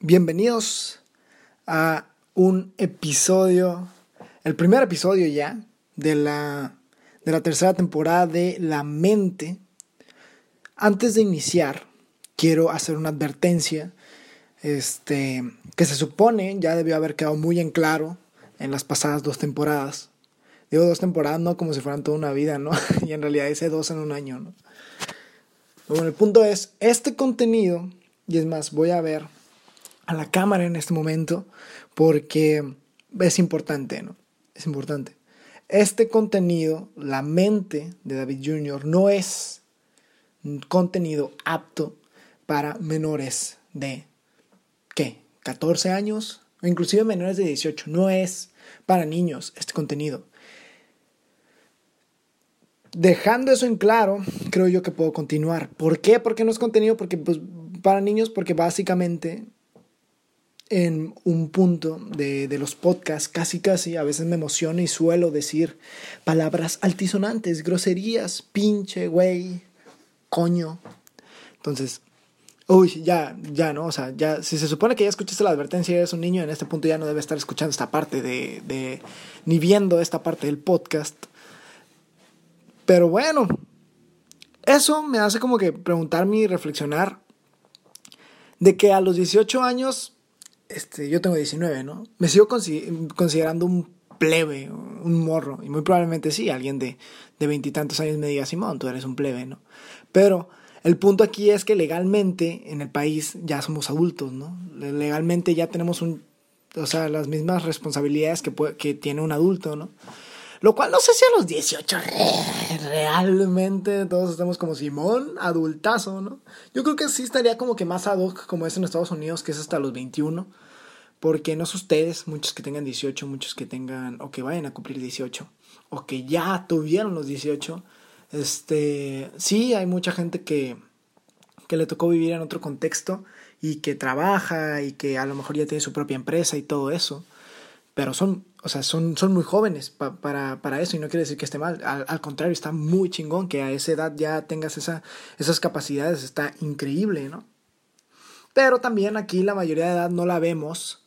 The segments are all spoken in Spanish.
Bienvenidos a un episodio, el primer episodio ya de la, de la tercera temporada de La Mente. Antes de iniciar, quiero hacer una advertencia este, que se supone ya debió haber quedado muy en claro en las pasadas dos temporadas. Digo dos temporadas, no como si fueran toda una vida, ¿no? y en realidad hice dos en un año, ¿no? Bueno, el punto es, este contenido, y es más, voy a ver a la cámara en este momento porque es importante, ¿no? Es importante. Este contenido, la mente de David Jr., no es contenido apto para menores de, ¿qué? 14 años, o inclusive menores de 18. No es para niños este contenido. Dejando eso en claro, creo yo que puedo continuar. ¿Por qué? Porque no es contenido porque, pues, para niños, porque básicamente en un punto de, de, los podcasts, casi casi, a veces me emociono y suelo decir palabras altisonantes, groserías, pinche, güey, coño. Entonces, uy, ya, ya, ¿no? O sea, ya, si se supone que ya escuchaste la advertencia y eres un niño, en este punto ya no debe estar escuchando esta parte de, de ni viendo esta parte del podcast. Pero bueno, eso me hace como que preguntarme y reflexionar de que a los 18 años este, yo tengo 19, ¿no? Me sigo considerando un plebe, un morro, y muy probablemente sí, alguien de veintitantos años me diga, Simón, tú eres un plebe, ¿no? Pero el punto aquí es que legalmente en el país ya somos adultos, ¿no? Legalmente ya tenemos un, o sea, las mismas responsabilidades que, que tiene un adulto, ¿no? Lo cual no sé si a los 18 realmente todos estamos como Simón, adultazo, ¿no? Yo creo que sí estaría como que más ad hoc como es en Estados Unidos, que es hasta los 21. Porque no son ustedes, muchos que tengan 18, muchos que tengan o que vayan a cumplir 18 o que ya tuvieron los 18. Este, sí, hay mucha gente que, que le tocó vivir en otro contexto y que trabaja y que a lo mejor ya tiene su propia empresa y todo eso. Pero son o sea, son, son muy jóvenes para, para, eso y no quiere decir que esté mal. Al, contrario, está muy chingón que a esa edad ya tengas esa, esas capacidades, está increíble, ¿no? Pero también aquí la mayoría de edad no la vemos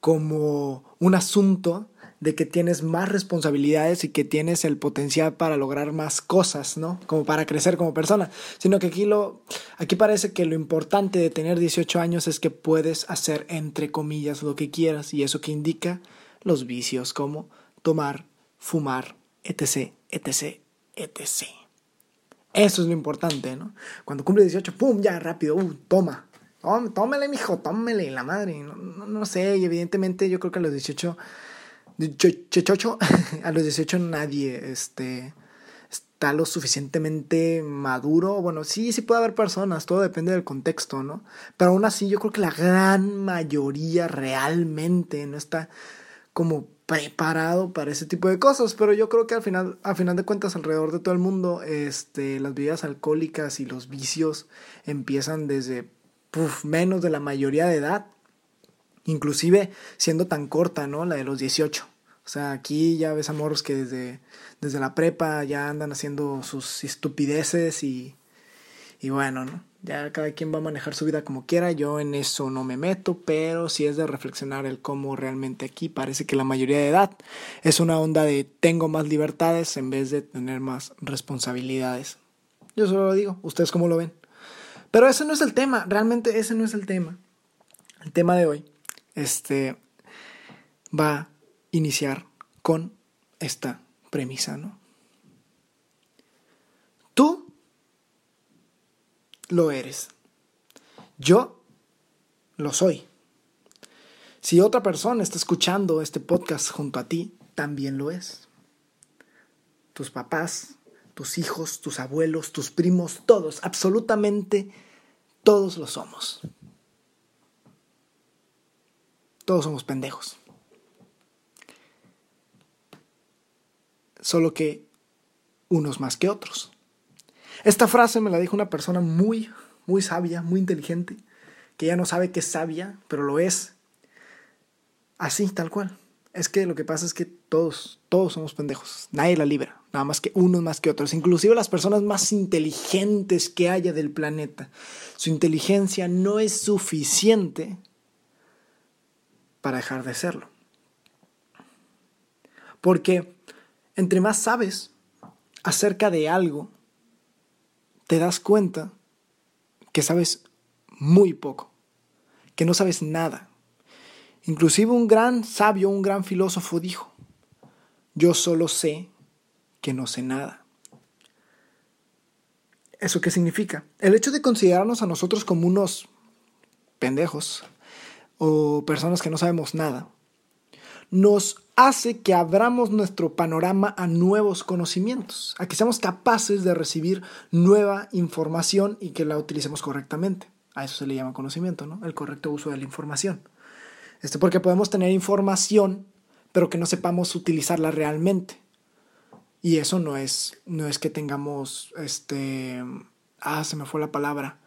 como un asunto de que tienes más responsabilidades y que tienes el potencial para lograr más cosas, ¿no? Como para crecer como persona, sino que aquí lo aquí parece que lo importante de tener 18 años es que puedes hacer entre comillas lo que quieras y eso que indica los vicios como tomar, fumar, etc., etc., etc. Eso es lo importante, ¿no? Cuando cumple 18, ¡pum! Ya, rápido, ¡uh! Toma. Tómele, mijo, tómele, la madre. No, no, sé, y evidentemente yo creo que a los 18, chechocho, a los 18 nadie, este está lo suficientemente maduro. Bueno, sí, sí puede haber personas, todo depende del contexto, ¿no? Pero aún así yo creo que la gran mayoría realmente no está como preparado para ese tipo de cosas, pero yo creo que al final, al final de cuentas alrededor de todo el mundo, este, las bebidas alcohólicas y los vicios empiezan desde menos de la mayoría de edad, inclusive siendo tan corta, ¿no? La de los 18. O sea, aquí ya ves a morros que desde, desde la prepa ya andan haciendo sus estupideces y, y bueno, ¿no? Ya cada quien va a manejar su vida como quiera, yo en eso no me meto, pero sí es de reflexionar el cómo realmente aquí parece que la mayoría de edad es una onda de tengo más libertades en vez de tener más responsabilidades. Yo solo lo digo, ustedes cómo lo ven. Pero ese no es el tema, realmente ese no es el tema. El tema de hoy este va a iniciar con esta premisa, ¿no? Tú lo eres. Yo lo soy. Si otra persona está escuchando este podcast junto a ti, también lo es. Tus papás, tus hijos, tus abuelos, tus primos, todos, absolutamente todos lo somos. Todos somos pendejos. Solo que unos más que otros. Esta frase me la dijo una persona muy, muy sabia, muy inteligente, que ya no sabe que es sabia, pero lo es. Así, tal cual. Es que lo que pasa es que todos, todos somos pendejos. Nadie la libra. Nada más que unos más que otros. Inclusive las personas más inteligentes que haya del planeta. Su inteligencia no es suficiente para dejar de serlo. Porque entre más sabes acerca de algo, te das cuenta que sabes muy poco, que no sabes nada. Inclusive un gran sabio, un gran filósofo dijo, yo solo sé que no sé nada. ¿Eso qué significa? El hecho de considerarnos a nosotros como unos pendejos o personas que no sabemos nada, nos hace que abramos nuestro panorama a nuevos conocimientos, a que seamos capaces de recibir nueva información y que la utilicemos correctamente. A eso se le llama conocimiento, ¿no? El correcto uso de la información. Este, porque podemos tener información, pero que no sepamos utilizarla realmente. Y eso no es, no es que tengamos, este, ah, se me fue la palabra.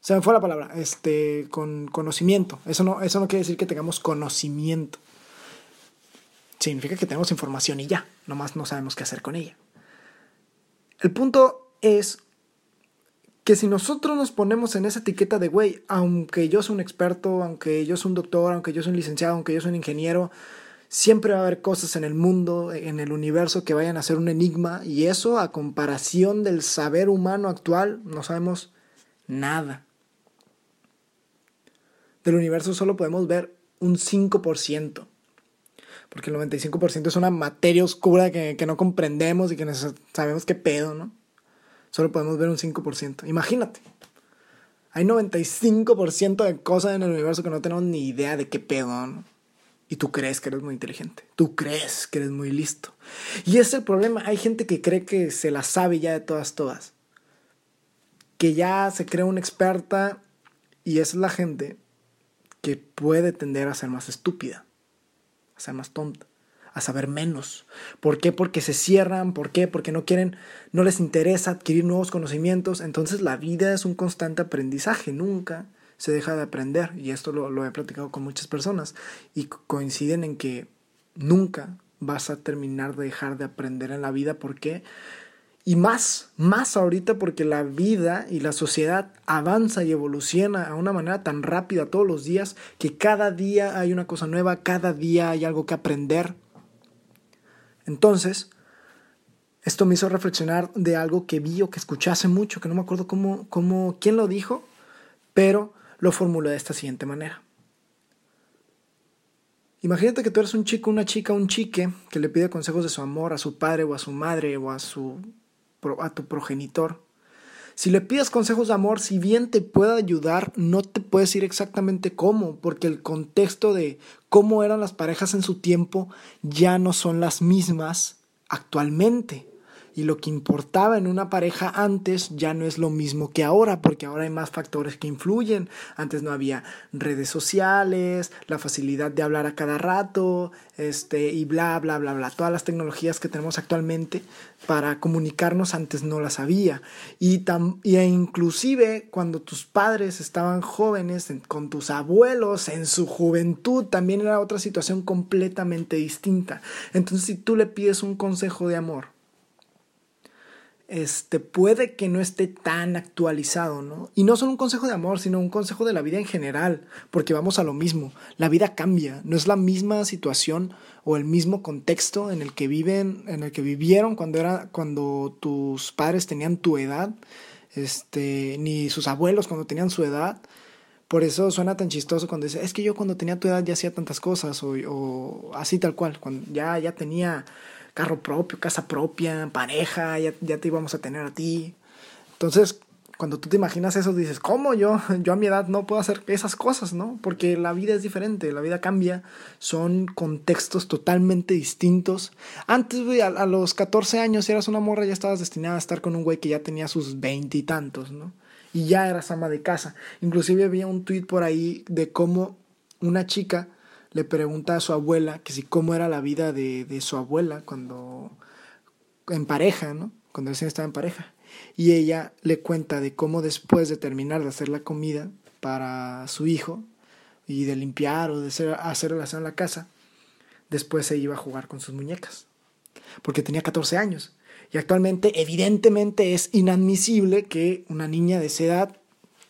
Se me fue la palabra, este, con conocimiento. Eso no, eso no quiere decir que tengamos conocimiento significa que tenemos información y ya, nomás no sabemos qué hacer con ella. El punto es que si nosotros nos ponemos en esa etiqueta de, güey, aunque yo soy un experto, aunque yo soy un doctor, aunque yo soy un licenciado, aunque yo soy un ingeniero, siempre va a haber cosas en el mundo, en el universo que vayan a ser un enigma y eso a comparación del saber humano actual no sabemos nada. Del universo solo podemos ver un 5% porque el 95% es una materia oscura que, no comprendemos y que no sabemos qué pedo, ¿no? Solo podemos ver un 5%. Imagínate. Hay 95% de cosas en el universo que no tenemos ni idea de qué pedo, ¿no? Y tú crees que eres muy inteligente. Tú crees que eres muy listo. Y ese es el problema. Hay gente que cree que se la sabe ya de todas, todas. Que ya se cree una experta y esa es la gente que puede tender a ser más estúpida a ser más tonta, a saber menos. ¿Por qué? Porque se cierran, ¿por qué? Porque no quieren, no les interesa adquirir nuevos conocimientos. Entonces la vida es un constante aprendizaje, nunca se deja de aprender. Y esto lo, lo he platicado con muchas personas y coinciden en que nunca vas a terminar de dejar de aprender en la vida. ¿Por qué? Y más, más ahorita porque la vida y la sociedad avanza y evoluciona a una manera tan rápida todos los días que cada día hay una cosa nueva, cada día hay algo que aprender. Entonces, esto me hizo reflexionar de algo que vi o que escuché hace mucho, que no me acuerdo cómo, cómo quién lo dijo, pero lo formulé de esta siguiente manera. Imagínate que tú eres un chico, una chica, un chique que le pide consejos de su amor a su padre o a su madre o a su a tu progenitor. Si le pides consejos de amor, si bien te puede ayudar, no te puede decir exactamente cómo, porque el contexto de cómo eran las parejas en su tiempo ya no son las mismas actualmente y lo que importaba en una pareja antes ya no es lo mismo que ahora, porque ahora hay más factores que influyen. Antes no había redes sociales, la facilidad de hablar a cada rato, este, y bla, bla, bla, bla. Todas las tecnologías que tenemos actualmente para comunicarnos antes no las había. Y, e inclusive cuando tus padres estaban jóvenes, con tus abuelos, en su juventud, también era otra situación completamente distinta. Entonces, si tú le pides un consejo de amor, este, puede que no esté tan actualizado, ¿no? Y no solo un consejo de amor, sino un consejo de la vida en general, porque vamos a lo mismo, la vida cambia, no es la misma situación o el mismo contexto en el que viven, en el que vivieron cuando era cuando tus padres tenían tu edad, este, ni sus abuelos cuando tenían su edad. Por eso suena tan chistoso cuando dice, es que yo cuando tenía tu edad ya hacía tantas cosas, o, o así tal cual, cuando ya, ya tenía carro propio, casa propia, pareja, ya, ya te íbamos a tener a ti. Entonces, cuando tú te imaginas eso, dices, ¿cómo yo? Yo a mi edad no puedo hacer esas cosas, ¿no? Porque la vida es diferente, la vida cambia, son contextos totalmente distintos. Antes, güey, a, los 14 años, si eras una morra, ya estabas destinada a estar con un güey que ya tenía sus veintitantos, ¿no? Y ya eras ama de casa. Inclusive había un tweet por ahí de cómo una chica le pregunta a su abuela que si cómo era la vida de, de su abuela cuando en pareja, ¿no? Cuando recién estaba en pareja. Y ella le cuenta de cómo después de terminar de hacer la comida para su hijo y de limpiar o de hacer, hacer relación en la casa, después se iba a jugar con sus muñecas. Porque tenía 14 años. Y actualmente, evidentemente, es inadmisible que una niña de esa edad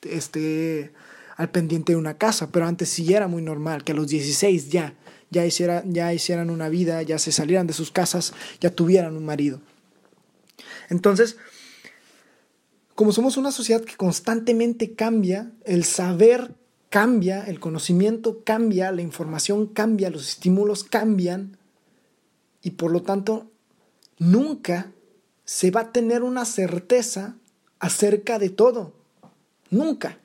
esté al pendiente de una casa, pero antes sí era muy normal que a los 16 ya, ya, hiciera, ya hicieran una vida, ya se salieran de sus casas, ya tuvieran un marido. Entonces, como somos una sociedad que constantemente cambia, el saber cambia, el conocimiento cambia, la información cambia, los estímulos cambian y por lo tanto nunca se va a tener una certeza acerca de todo. Nunca.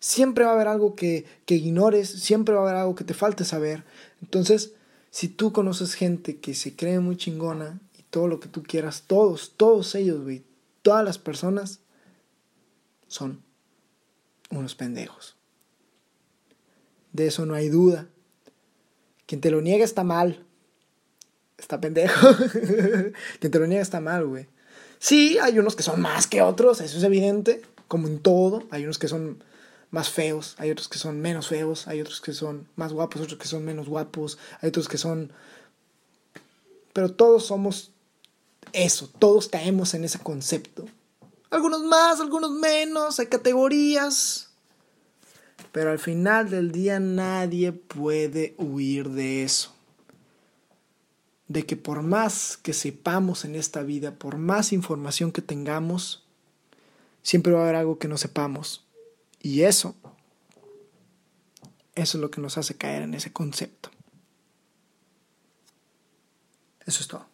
Siempre va a haber algo que, que ignores, siempre va a haber algo que te falte saber. Entonces, si tú conoces gente que se cree muy chingona y todo lo que tú quieras, todos, todos ellos, güey, todas las personas son unos pendejos. De eso no hay duda. Quien te lo niega está mal. Está pendejo. Quien te lo niega está mal, güey. Sí, hay unos que son más que otros, eso es evidente, como en todo. Hay unos que son más feos, hay otros que son menos feos, hay otros que son más guapos, otros que son menos guapos, hay otros que son... Pero todos somos eso, todos caemos en ese concepto. Algunos más, algunos menos, hay categorías. Pero al final del día nadie puede huir de eso de que por más que sepamos en esta vida, por más información que tengamos, siempre va a haber algo que no sepamos. Y eso, eso es lo que nos hace caer en ese concepto. Eso es todo.